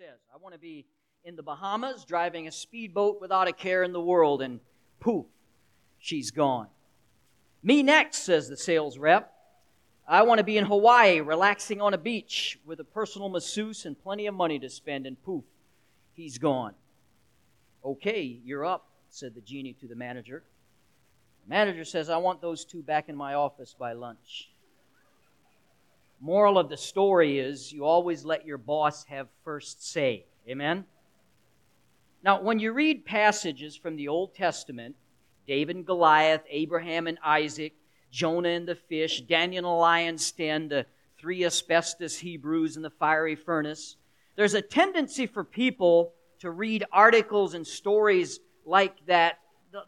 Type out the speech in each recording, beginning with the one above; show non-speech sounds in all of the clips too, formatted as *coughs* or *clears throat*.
says. I want to be in the Bahamas driving a speedboat without a care in the world, and poof, she's gone. Me next, says the sales rep. I want to be in Hawaii relaxing on a beach with a personal masseuse and plenty of money to spend, and poof, he's gone. Okay, you're up, said the genie to the manager. The manager says, I want those two back in my office by lunch. Moral of the story is you always let your boss have first say. Amen? Now, when you read passages from the Old Testament, David and Goliath, Abraham and Isaac, Jonah and the fish, Daniel and the lion's den, the three asbestos Hebrews in the fiery furnace, there's a tendency for people to read articles and stories like that,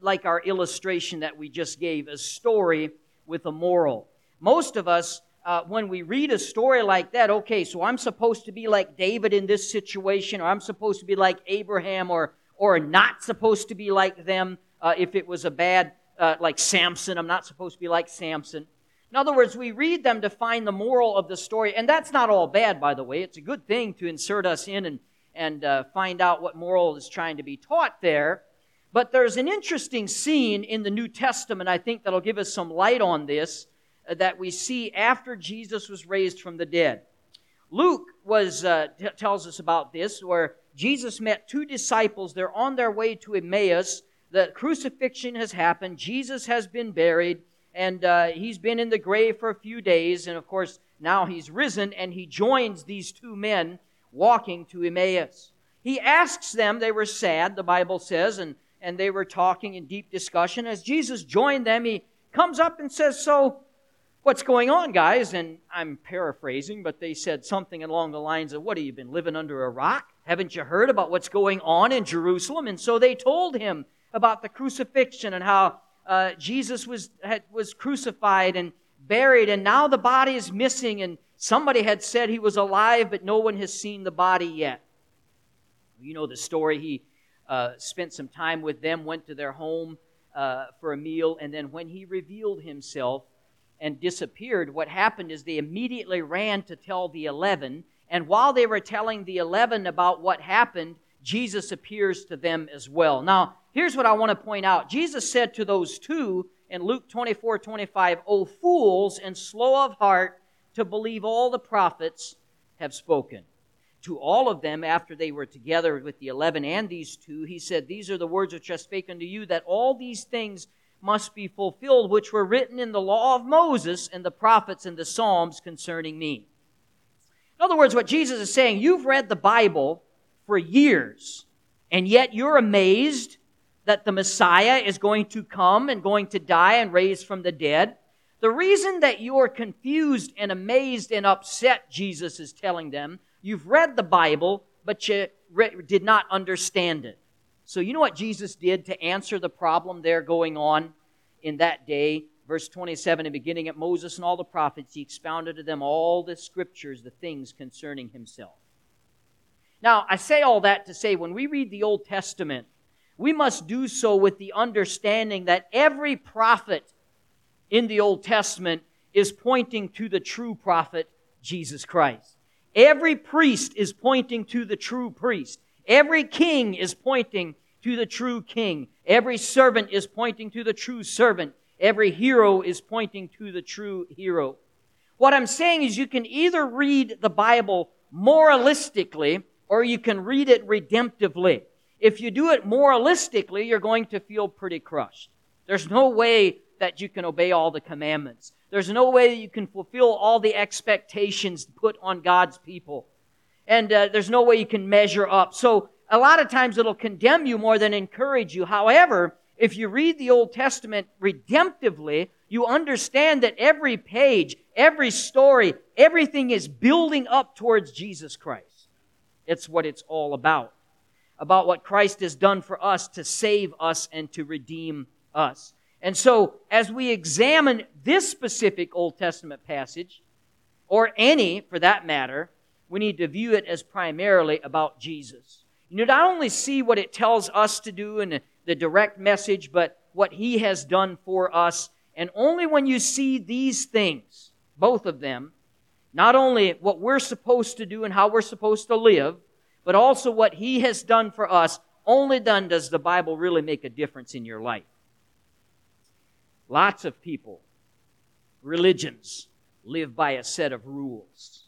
like our illustration that we just gave, a story with a moral. Most of us uh, when we read a story like that, okay, so I'm supposed to be like David in this situation, or I'm supposed to be like Abraham, or or not supposed to be like them. Uh, if it was a bad, uh, like Samson, I'm not supposed to be like Samson. In other words, we read them to find the moral of the story, and that's not all bad, by the way. It's a good thing to insert us in and and uh, find out what moral is trying to be taught there. But there's an interesting scene in the New Testament, I think, that'll give us some light on this that we see after Jesus was raised from the dead. Luke was uh, t- tells us about this, where Jesus met two disciples. They're on their way to Emmaus. The crucifixion has happened. Jesus has been buried, and uh, he's been in the grave for a few days. And of course, now he's risen, and he joins these two men walking to Emmaus. He asks them. They were sad, the Bible says, and and they were talking in deep discussion. As Jesus joined them, he comes up and says, "So." What's going on, guys? And I'm paraphrasing, but they said something along the lines of, What have you been living under a rock? Haven't you heard about what's going on in Jerusalem? And so they told him about the crucifixion and how uh, Jesus was, had, was crucified and buried, and now the body is missing, and somebody had said he was alive, but no one has seen the body yet. You know the story. He uh, spent some time with them, went to their home uh, for a meal, and then when he revealed himself, and disappeared, what happened is they immediately ran to tell the eleven. And while they were telling the eleven about what happened, Jesus appears to them as well. Now, here's what I want to point out Jesus said to those two in Luke 24 25, O fools and slow of heart to believe all the prophets have spoken. To all of them, after they were together with the eleven and these two, he said, These are the words which I spake unto you, that all these things must be fulfilled, which were written in the law of Moses and the prophets and the Psalms concerning me. In other words, what Jesus is saying, you've read the Bible for years, and yet you're amazed that the Messiah is going to come and going to die and raise from the dead. The reason that you're confused and amazed and upset, Jesus is telling them, you've read the Bible, but you re- did not understand it. So, you know what Jesus did to answer the problem there going on in that day? Verse 27, in beginning at Moses and all the prophets, he expounded to them all the scriptures, the things concerning himself. Now, I say all that to say when we read the Old Testament, we must do so with the understanding that every prophet in the Old Testament is pointing to the true prophet, Jesus Christ. Every priest is pointing to the true priest. Every king is pointing to the true king. Every servant is pointing to the true servant. Every hero is pointing to the true hero. What I'm saying is you can either read the Bible moralistically or you can read it redemptively. If you do it moralistically, you're going to feel pretty crushed. There's no way that you can obey all the commandments. There's no way that you can fulfill all the expectations put on God's people and uh, there's no way you can measure up. So a lot of times it'll condemn you more than encourage you. However, if you read the Old Testament redemptively, you understand that every page, every story, everything is building up towards Jesus Christ. It's what it's all about. About what Christ has done for us to save us and to redeem us. And so, as we examine this specific Old Testament passage, or any for that matter, we need to view it as primarily about Jesus. You not only see what it tells us to do in the direct message, but what He has done for us. And only when you see these things, both of them, not only what we're supposed to do and how we're supposed to live, but also what He has done for us, only then does the Bible really make a difference in your life. Lots of people, religions, live by a set of rules.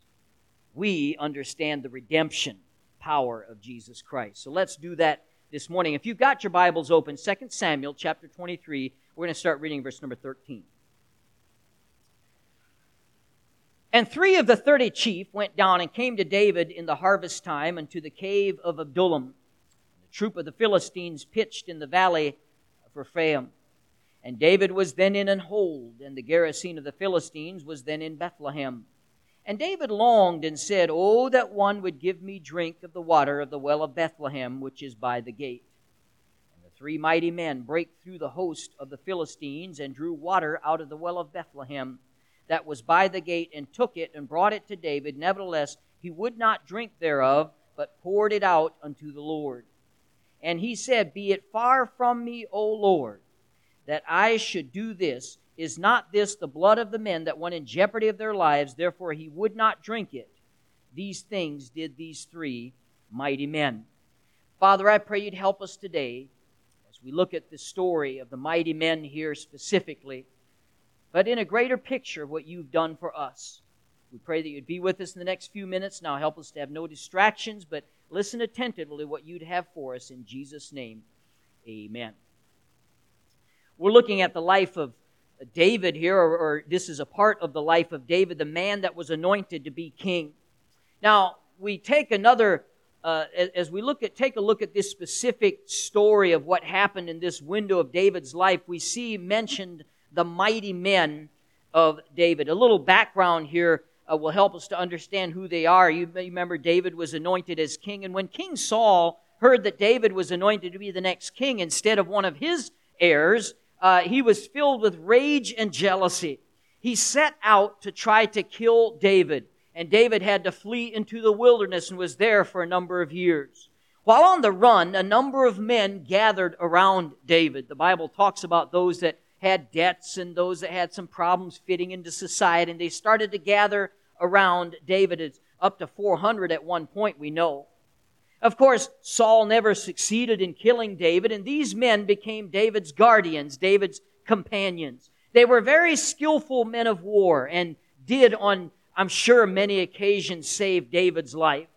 We understand the redemption power of Jesus Christ. So let's do that this morning. If you've got your Bibles open, 2 Samuel chapter 23, we're going to start reading verse number 13. And three of the thirty chief went down and came to David in the harvest time unto the cave of Adullam. The troop of the Philistines pitched in the valley of Rephaim. And David was then in an hold, and the garrison of the Philistines was then in Bethlehem. And David longed and said, Oh, that one would give me drink of the water of the well of Bethlehem, which is by the gate. And the three mighty men brake through the host of the Philistines and drew water out of the well of Bethlehem that was by the gate and took it and brought it to David. Nevertheless, he would not drink thereof, but poured it out unto the Lord. And he said, Be it far from me, O Lord, that I should do this. Is not this the blood of the men that went in jeopardy of their lives? Therefore he would not drink it. These things did these three mighty men. Father, I pray you'd help us today as we look at the story of the mighty men here specifically but in a greater picture of what you've done for us. We pray that you'd be with us in the next few minutes. Now help us to have no distractions, but listen attentively to what you'd have for us in Jesus' name. Amen. We're looking at the life of David here, or, or, this is a part of the life of David, the man that was anointed to be king. Now, we take another, uh, as we look at, take a look at this specific story of what happened in this window of David's life, we see mentioned the mighty men of David. A little background here uh, will help us to understand who they are. You remember David was anointed as king, and when King Saul heard that David was anointed to be the next king instead of one of his heirs, uh, he was filled with rage and jealousy. He set out to try to kill David, and David had to flee into the wilderness and was there for a number of years. While on the run, a number of men gathered around David. The Bible talks about those that had debts and those that had some problems fitting into society, and they started to gather around David. It's up to 400 at one point, we know. Of course, Saul never succeeded in killing David, and these men became David's guardians, David's companions. They were very skillful men of war and did, on, I'm sure, many occasions save David's life.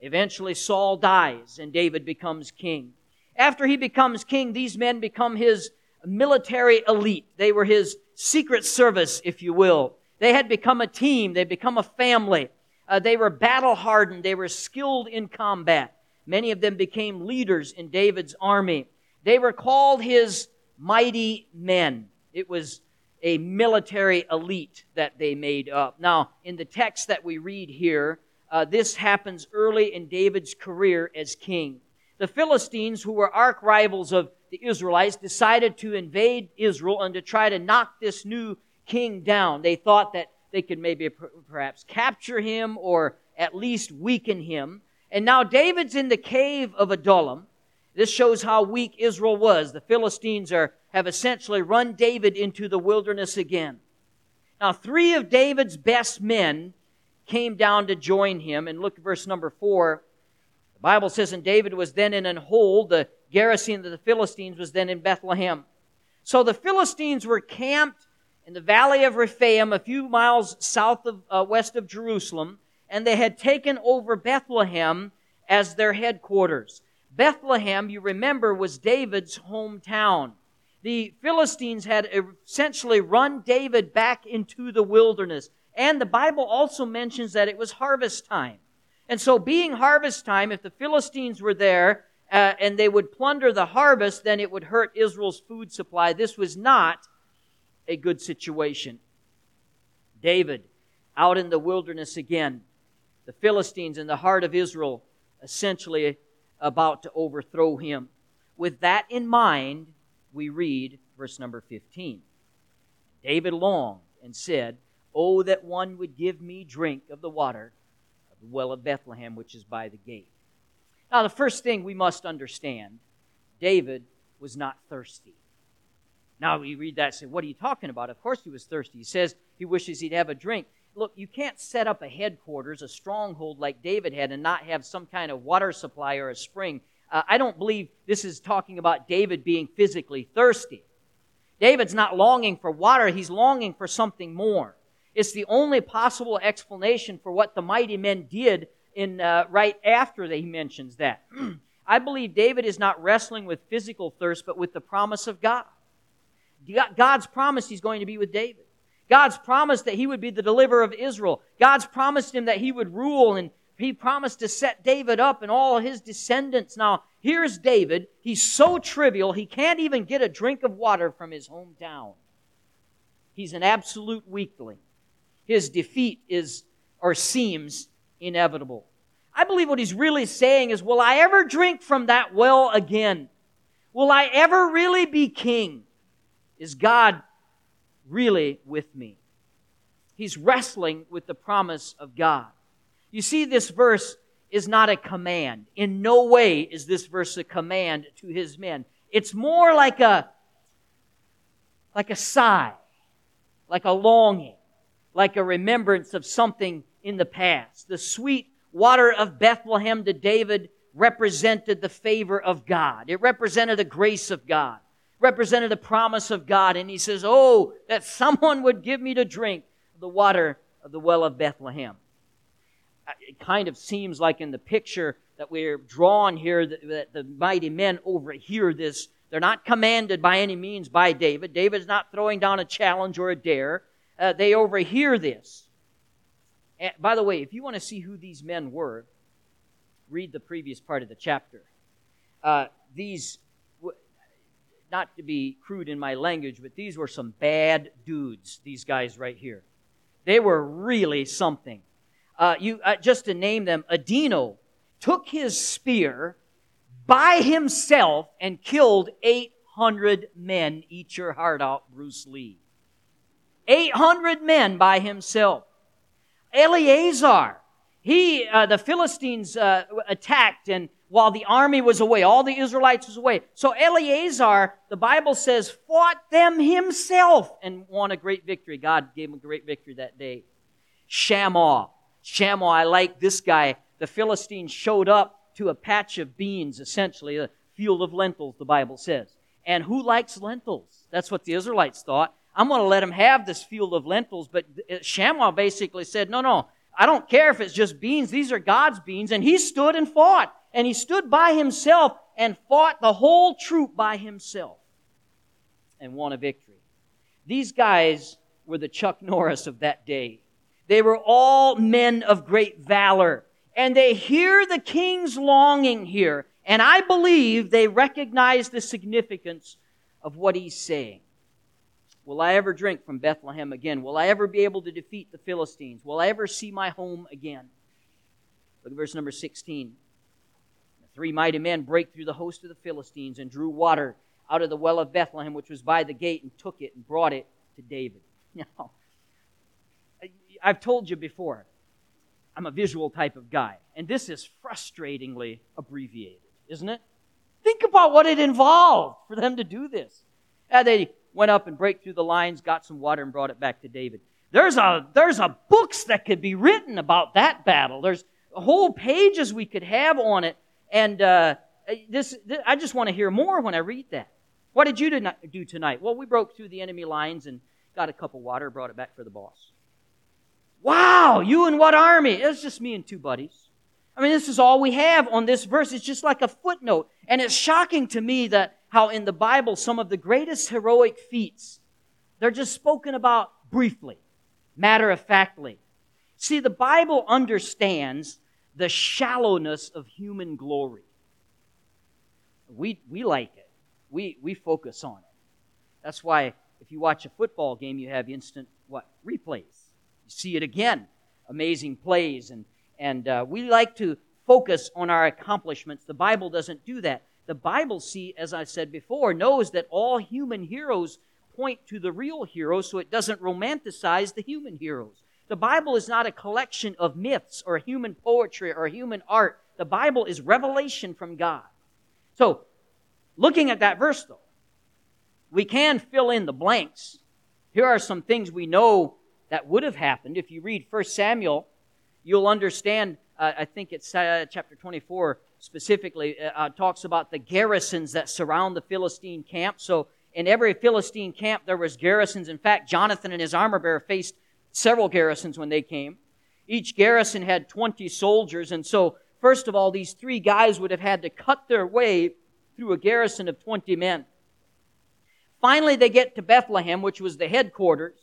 Eventually, Saul dies and David becomes king. After he becomes king, these men become his military elite. They were his secret service, if you will. They had become a team. They become a family. Uh, they were battle hardened. They were skilled in combat. Many of them became leaders in David's army. They were called his mighty men. It was a military elite that they made up. Now, in the text that we read here, uh, this happens early in David's career as king. The Philistines, who were arch rivals of the Israelites decided to invade Israel and to try to knock this new king down. They thought that they could maybe perhaps capture him or at least weaken him. And now David's in the cave of Adullam. This shows how weak Israel was. The Philistines are, have essentially run David into the wilderness again. Now, three of David's best men came down to join him. And look at verse number four. The Bible says, And David was then in an hold. The garrison of the Philistines was then in Bethlehem. So the Philistines were camped in the valley of Rephaim, a few miles south of uh, west of Jerusalem, and they had taken over Bethlehem as their headquarters. Bethlehem, you remember, was David's hometown. The Philistines had essentially run David back into the wilderness. And the Bible also mentions that it was harvest time. And so, being harvest time, if the Philistines were there, uh, and they would plunder the harvest, then it would hurt Israel's food supply. This was not a good situation. David, out in the wilderness again, the Philistines in the heart of Israel, essentially about to overthrow him. With that in mind, we read verse number 15. David longed and said, Oh, that one would give me drink of the water of the well of Bethlehem, which is by the gate. Now, the first thing we must understand David was not thirsty. Now, we read that and say, What are you talking about? Of course he was thirsty. He says he wishes he'd have a drink. look, you can't set up a headquarters, a stronghold like David had, and not have some kind of water supply or a spring. Uh, I don't believe this is talking about David being physically thirsty. David's not longing for water, he's longing for something more. It's the only possible explanation for what the mighty men did in uh, right after he mentions that. *clears throat* I believe David is not wrestling with physical thirst, but with the promise of God. God's promise he's going to be with David. God's promised that he would be the deliverer of Israel. God's promised him that he would rule and he promised to set David up and all his descendants. Now, here's David. He's so trivial, he can't even get a drink of water from his hometown. He's an absolute weakling. His defeat is or seems inevitable. I believe what he's really saying is, Will I ever drink from that well again? Will I ever really be king? Is God really with me? He's wrestling with the promise of God. You see, this verse is not a command. In no way is this verse a command to his men. It's more like a, like a sigh, like a longing, like a remembrance of something in the past. The sweet water of Bethlehem to David represented the favor of God. It represented the grace of God, represented the promise of God. And he says, Oh, that someone would give me to drink the water of the well of Bethlehem. It kind of seems like in the picture that we're drawn here that, that the mighty men overhear this. They're not commanded by any means by David. David's not throwing down a challenge or a dare. Uh, they overhear this. And by the way, if you want to see who these men were, read the previous part of the chapter. Uh, these, not to be crude in my language, but these were some bad dudes, these guys right here. They were really something. Uh, you, uh, just to name them, Adino took his spear by himself and killed 800 men. Eat your heart out, Bruce Lee. 800 men by himself. Eleazar, he, uh, the Philistines uh, attacked, and while the army was away, all the Israelites was away. So Eleazar, the Bible says, fought them himself and won a great victory. God gave him a great victory that day. Shammah. Shammah, I like this guy. The Philistines showed up to a patch of beans, essentially, a field of lentils, the Bible says. And who likes lentils? That's what the Israelites thought. I'm going to let him have this field of lentils. But Shammah basically said, no, no, I don't care if it's just beans. These are God's beans. And he stood and fought. And he stood by himself and fought the whole troop by himself and won a victory. These guys were the Chuck Norris of that day. They were all men of great valor. And they hear the king's longing here. And I believe they recognize the significance of what he's saying. Will I ever drink from Bethlehem again? Will I ever be able to defeat the Philistines? Will I ever see my home again? Look at verse number 16. The three mighty men break through the host of the Philistines and drew water out of the well of Bethlehem, which was by the gate, and took it and brought it to David. *laughs* Now, I've told you before, I'm a visual type of guy, and this is frustratingly abbreviated, isn't it? Think about what it involved for them to do this. Uh, they went up and break through the lines, got some water, and brought it back to David. There's a there's a books that could be written about that battle. There's whole pages we could have on it, and uh, this, this I just want to hear more when I read that. What did you do tonight? Well, we broke through the enemy lines and got a cup of water, brought it back for the boss. Wow, you and what army? It's just me and two buddies. I mean, this is all we have on this verse. It's just like a footnote. And it's shocking to me that how in the Bible some of the greatest heroic feats, they're just spoken about briefly, matter of factly. See, the Bible understands the shallowness of human glory. We, we like it. We, we focus on it. That's why if you watch a football game, you have instant what? Replays. You see it again. Amazing plays. And, and uh, we like to focus on our accomplishments. The Bible doesn't do that the Bible, see, as I said before, knows that all human heroes point to the real hero, so it doesn't romanticize the human heroes. The Bible is not a collection of myths or human poetry or human art. The Bible is revelation from God. So, looking at that verse, though, we can fill in the blanks. Here are some things we know that would have happened. If you read 1 Samuel, you'll understand, uh, I think it's uh, chapter 24 specifically, uh, uh, talks about the garrisons that surround the Philistine camp. So in every Philistine camp, there was garrisons. In fact, Jonathan and his armor bearer faced several garrisons when they came. Each garrison had 20 soldiers, and so first of all, these three guys would have had to cut their way through a garrison of 20 men. Finally, they get to Bethlehem, which was the headquarters.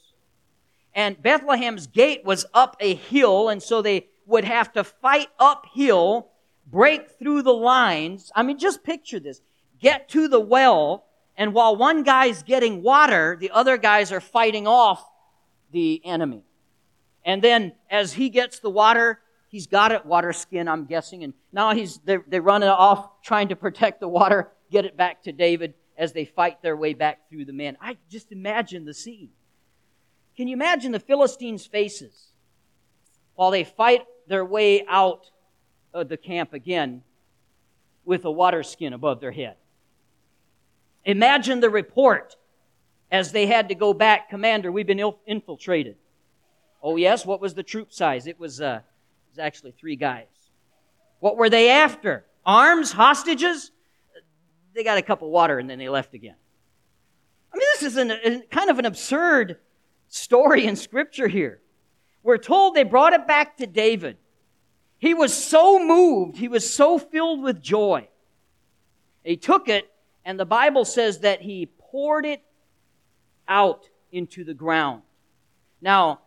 And Bethlehem's gate was up a hill, and so they would have to fight uphill, break through the lines. I mean, just picture this. Get to the well, and while one guy's getting water, the other guys are fighting off the enemy. And then as he gets the water, he's got it, water skin, I'm guessing, and now he's, they're, they're running off trying to protect the water, get it back to David as they fight their way back through the men. I just imagine the scene. Can you imagine the Philistines' faces while they fight their way out of the camp again with a water skin above their head? Imagine the report as they had to go back. Commander, we've been infiltrated. Oh, yes, what was the troop size? It was, uh, it was actually three guys. What were they after? Arms? Hostages? They got a cup of water and then they left again. I mean, this is an, kind of an absurd story in Scripture here. We're told they brought it back to David. He was so moved, he was so filled with joy. He took it, and the Bible says that he poured it out into the ground. Now,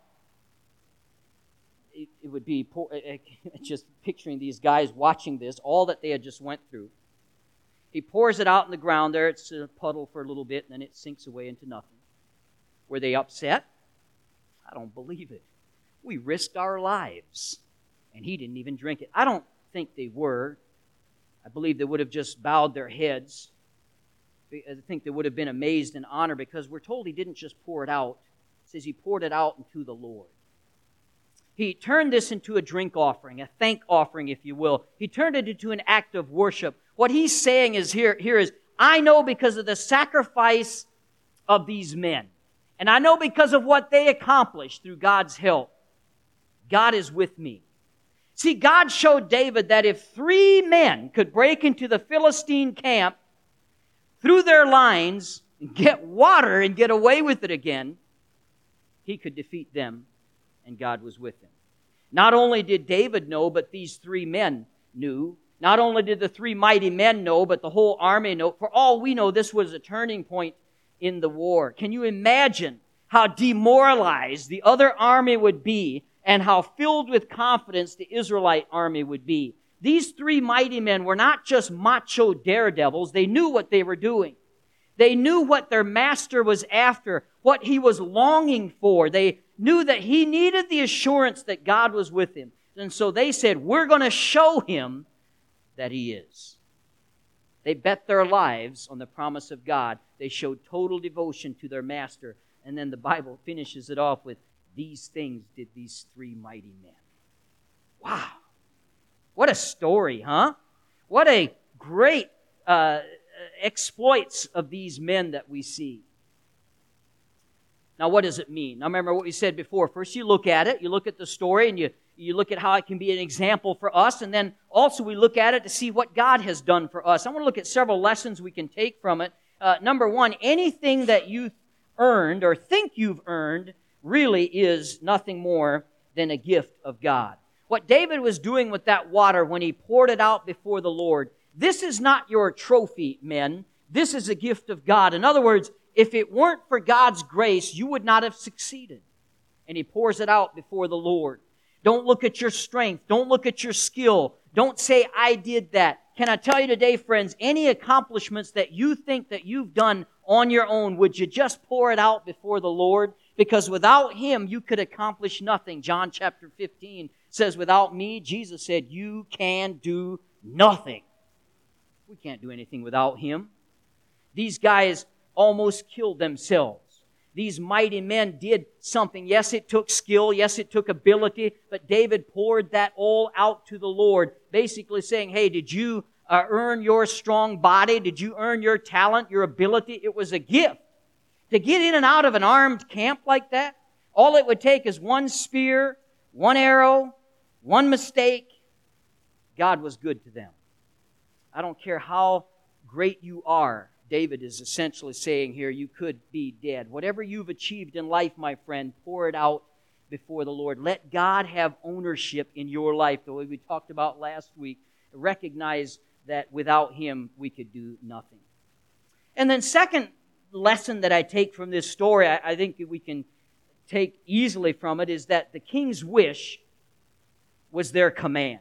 it, would be poor, *laughs* just picturing these guys watching this, all that they had just went through. He pours it out in the ground there. It's a puddle for a little bit, and then it sinks away into nothing. Were they upset? I don't believe it. We risked our lives, and he didn't even drink it. I don't think they were. I believe they would have just bowed their heads. I think they would have been amazed and honored because we're told he didn't just pour it out. It says he poured it out into the Lord. He turned this into a drink offering, a thank offering, if you will. He turned it into an act of worship. What he's saying is here, here is, I know because of the sacrifice of these men and I know because of what they accomplished through God's help, God is with me. See, God showed David that if three men could break into the Philistine camp through their lines, get water and get away with it again, he could defeat them, and God was with him. Not only did David know, but these three men knew. Not only did the three mighty men know, but the whole army know. For all we know, this was a turning point in the war. Can you imagine how demoralized the other army would be and how filled with confidence the Israelite army would be? These three mighty men were not just macho daredevils, they knew what they were doing. They knew what their master was after, what he was longing for. They knew that he needed the assurance that God was with him. And so they said, We're going to show him that he is. They bet their lives on the promise of God. They showed total devotion to their master. And then the Bible finishes it off with these things did these three mighty men. Wow. What a story, huh? What a great uh, exploits of these men that we see. Now, what does it mean? Now, remember what we said before. First, you look at it, you look at the story, and you you look at how it can be an example for us, and then also we look at it to see what God has done for us. I want to look at several lessons we can take from it. Uh, number one, anything that you earned or think you've earned really is nothing more than a gift of God. What David was doing with that water when he poured it out before the Lord, this is not your trophy, men. This is a gift of God. In other words, if it weren't for God's grace, you would not have succeeded. And he pours it out before the Lord. Don't look at your strength. Don't look at your skill. Don't say, I did that. Can I tell you today, friends, any accomplishments that you think that you've done on your own, would you just pour it out before the Lord? Because without Him, you could accomplish nothing. John chapter 15 says, without me, Jesus said, you can do nothing. We can't do anything without Him. These guys almost killed themselves these mighty men did something. Yes, it took skill. Yes, it took ability, but David poured that all out to the Lord, basically saying, Hey, did you uh, earn your strong body? Did you earn your talent, your ability? It was a gift. To get in and out of an armed camp like that, All it would take is one spear, one arrow, one mistake. God was good to them. I don't care how great you are. David is essentially saying here, you could be dead. Whatever you've achieved in life, my friend, pour it out before the Lord. Let God have ownership in your life, the way we talked about last week. Recognize that without Him, we could do nothing. And then, second lesson that I take from this story, I, I think we can take easily from it, is that the king's wish was their command.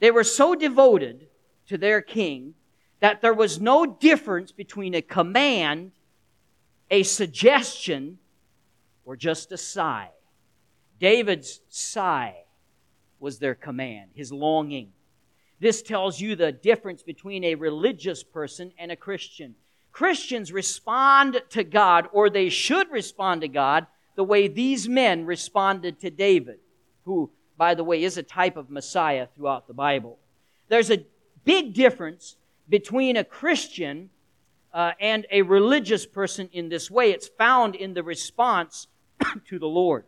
They were so devoted to their king that there was no difference between a command, a suggestion, or just a sigh. David's sigh was their command, his longing. This tells you the difference between a religious person and a Christian. Christians respond to God, or they should respond to God, the way these men responded to David, who, by the way, is a type of Messiah throughout the Bible. There's a big difference between a Christian uh, and a religious person in this way. It's found in the response *coughs* to the Lord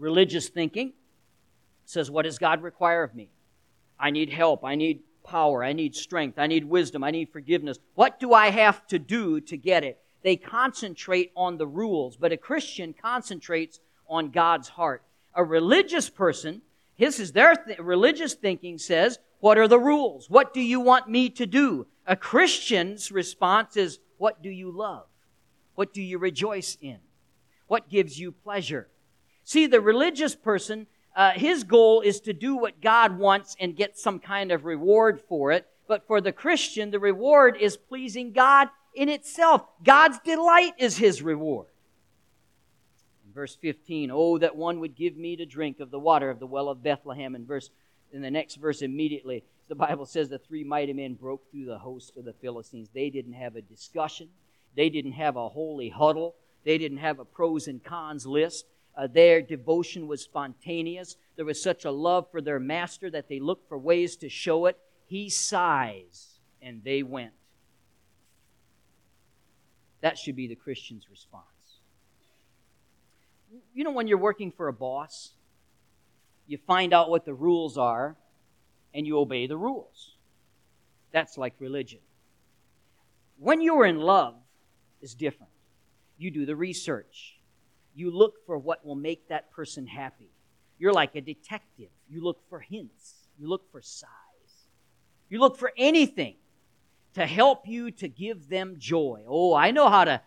religious thinking says, What does God require of me? I need help. I need power. I need strength. I need wisdom. I need forgiveness. What do I have to do to get it? They concentrate on the rules, but a Christian concentrates on God's heart. A religious person, this is their th- religious thinking says, What are the rules? What do you want me to do? A Christian's response is, What do you love? What do you rejoice in? What gives you pleasure? See, the religious person, uh, his goal is to do what God wants and get some kind of reward for it. But for the Christian, the reward is pleasing God in itself. God's delight is his reward. In verse 15, oh, that one would give me to drink of the water of the well of Bethlehem. In verse, in the next verse immediately, the Bible says the three mighty men broke through the host of the Philistines. They didn't have a discussion. They didn't have a holy huddle. They didn't have a pros and cons list. Uh, their devotion was spontaneous. There was such a love for their master that they looked for ways to show it. He sighs, and they went. That should be the Christian's response. You know, when you're working for a boss, you find out what the rules are and you obey the rules. That's like religion. When you're in love, is different. You do the research you look for what will make that person happy. You're like a detective. You look for hints, you look for signs, you look for anything to help you to give them joy. Oh, I know how to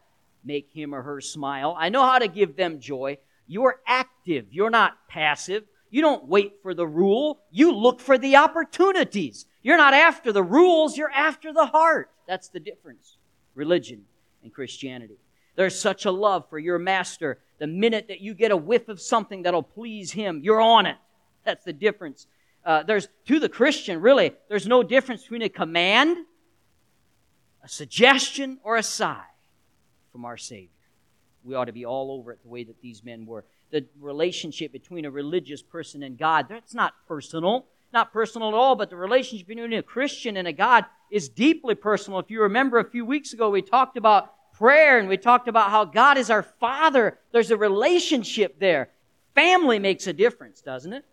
make him or her smile, I know how to give them joy. You're active, you're not passive. You don't wait for the rule, you look for the opportunities. You're not after the rules, you're after the heart. That's the difference. Religion and Christianity. There's such a love for your master. The minute that you get a whiff of something that'll please him, you're on it. That's the difference. Uh, there's to the Christian, really, there's no difference between a command, a suggestion, or a sigh from our Savior. We ought to be all over it the way that these men were. The relationship between a religious person and God, that's not personal. Not personal at all, but the relationship between a Christian and a God is deeply personal. If you remember a few weeks ago, we talked about prayer and we talked about how God is our Father. There's a relationship there. Family makes a difference, doesn't it?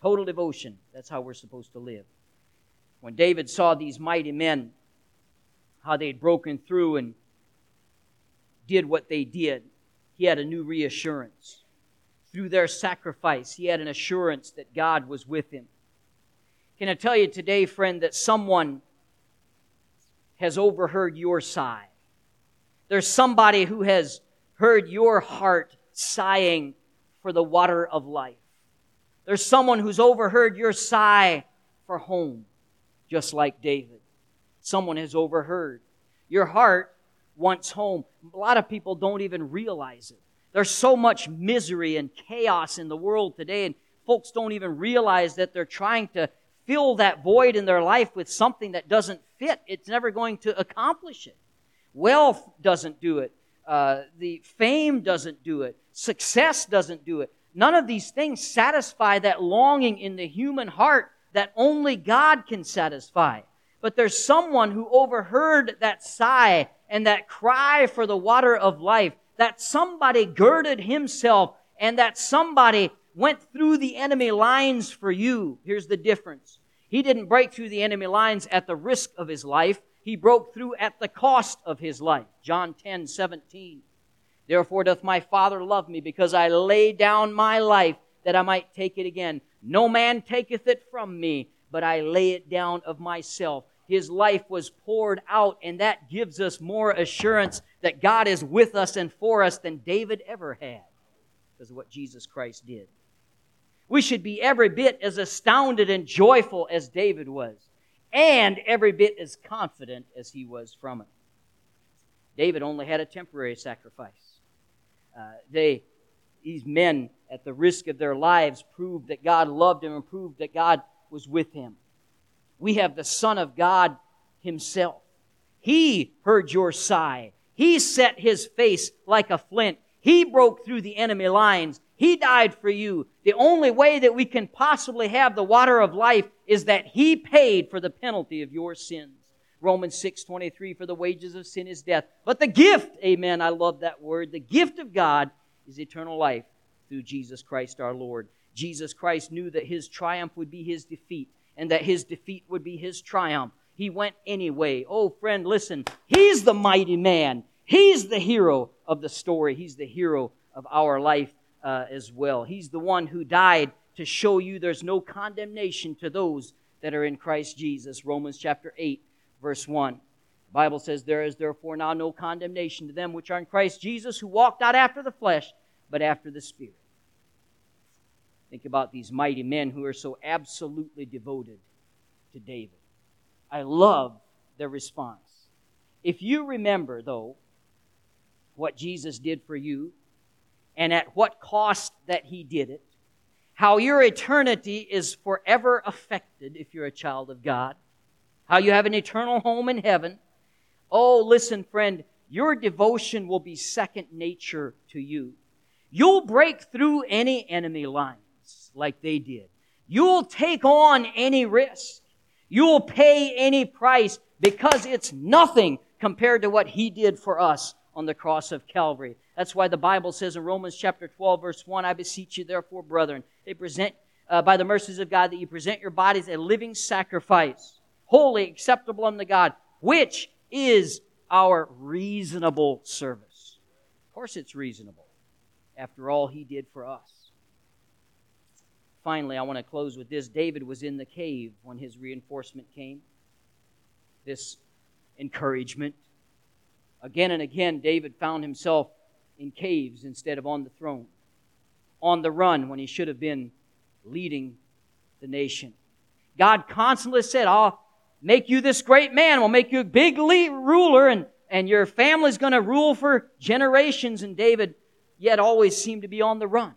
Total devotion. That's how we're supposed to live. When David saw these mighty men, how they'd broken through and did what they did, he had a new reassurance. Through their sacrifice, he had an assurance that God was with him. Can I tell you today, friend, that someone has overheard your sigh? There's somebody who has heard your heart sighing for the water of life. There's someone who's overheard your sigh for home, just like David. Someone has overheard. Your heart wants home. A lot of people don't even realize it. There's so much misery and chaos in the world today, and folks don't even realize that they're trying to fill that void in their life with something that doesn't fit. It's never going to accomplish it. Wealth doesn't do it. Uh, the fame doesn't do it. Success doesn't do it. None of these things satisfy that longing in the human heart that only God can satisfy. But there's someone who overheard that sigh and that cry for the water of life, that somebody girded himself and that somebody went through the enemy lines for you. Here's the difference. He didn't break through the enemy lines at the risk of his life. He broke through at the cost of his life. John 10, 17. Therefore doth my Father love me, because I lay down my life that I might take it again. No man taketh it from me, but I lay it down of myself. His life was poured out, and that gives us more assurance that God is with us and for us than David ever had, because of what Jesus Christ did. We should be every bit as astounded and joyful as David was, and every bit as confident as he was from it. David only had a temporary sacrifice. Uh, they, these men, at the risk of their lives, proved that God loved him and proved that God was with him. We have the Son of God himself. He heard your sigh. He set his face like a flint. He broke through the enemy lines. He died for you. The only way that we can possibly have the water of life is that He paid for the penalty of your sins. Romans 6 23, for the wages of sin is death. But the gift, amen, I love that word, the gift of God is eternal life through Jesus Christ our Lord. Jesus Christ knew that his triumph would be his defeat and that his defeat would be his triumph. He went anyway. Oh, friend, listen. He's the mighty man. He's the hero of the story. He's the hero of our life uh, as well. He's the one who died to show you there's no condemnation to those that are in Christ Jesus. Romans chapter 8 verse 1. The Bible says, There is therefore now no condemnation to them which are in Christ Jesus, who walk not after the flesh, but after the Spirit. Think about these mighty men who are so absolutely devoted to David. I love their response. If you remember, though, what Jesus did for you, and at what cost that he did it, how your eternity is forever affected if you're a child of God how you have an eternal home in heaven. Oh, listen, friend, your devotion will be second nature to you. You'll break through any enemy lines like they did. You'll take on any risk. You'll pay any price because it's nothing compared to what he did for us on the cross of Calvary. That's why the Bible says in Romans chapter 12 verse 1, I beseech you therefore, brethren, they present uh, by the mercies of God that you present your bodies a living sacrifice holy, acceptable unto God, which is our reasonable service. Of course, it's reasonable after all he did for us. Finally, I want to close with this. David was in the cave when his reinforcement came. This encouragement. Again and again, David found himself in caves instead of on the throne, on the run when he should have been leading the nation. God constantly said, I'll, make you this great man. We'll make you a big ruler and, and your family's going to rule for generations. And David yet always seemed to be on the run.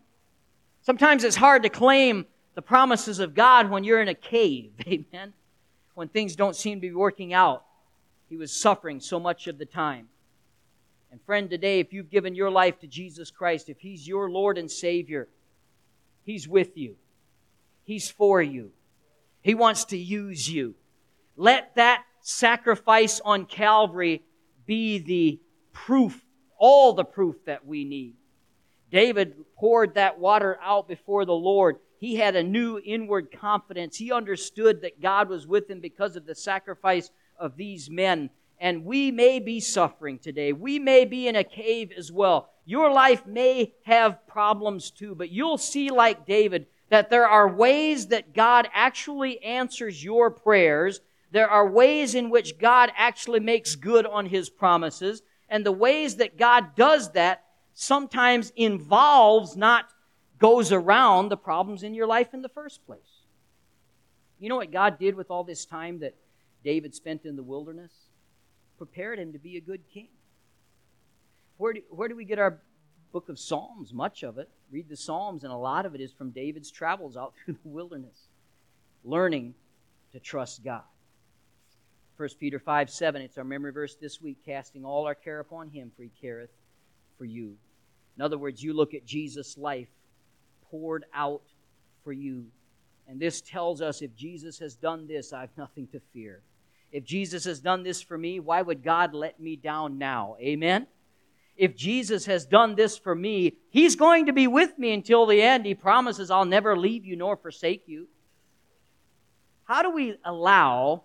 Sometimes it's hard to claim the promises of God when you're in a cave. *laughs* Amen. When things don't seem to be working out. He was suffering so much of the time. And friend, today, if you've given your life to Jesus Christ, if He's your Lord and Savior, He's with you. He's for you. He wants to use you. Let that sacrifice on Calvary be the proof, all the proof that we need. David poured that water out before the Lord. He had a new inward confidence. He understood that God was with him because of the sacrifice of these men. And we may be suffering today. We may be in a cave as well. Your life may have problems too, but you'll see, like David, that there are ways that God actually answers your prayers there are ways in which God actually makes good on his promises, and the ways that God does that sometimes involves, not goes around the problems in your life in the first place. You know what God did with all this time that David spent in the wilderness? Prepared him to be a good king. Where do, where do we get our book of Psalms? Much of it. Read the Psalms, and a lot of it is from David's travels out *laughs* through the wilderness, learning to trust God. 1 Peter 5 7, it's our memory verse this week, casting all our care upon him, for he careth for you. In other words, you look at Jesus' life poured out for you. And this tells us if Jesus has done this, I have nothing to fear. If Jesus has done this for me, why would God let me down now? Amen? if Jesus has done this for me, He's going to be with me until the end. He promises, I'll never leave you nor forsake you. How do we allow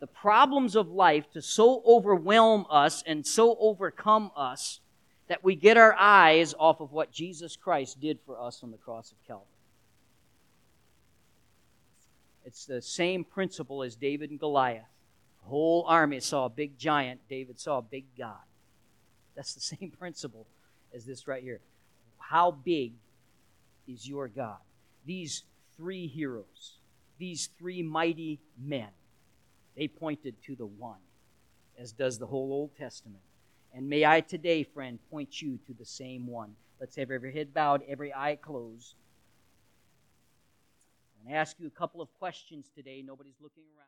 the problems of life to so overwhelm us and so overcome us that we get our eyes off of what Jesus Christ did for us on the cross of Calvary? It's the same principle as David and Goliath. Whole army saw a big giant, David saw a big God. That's the *laughs* same principle as this right here. How big is your God? These three heroes, these three mighty men, they pointed to the one, as does the whole Old Testament. And may I today, friend, point you to the same one. Let's have every head bowed, every eye closed. I'm going to ask you a couple of questions today. Nobody's looking around.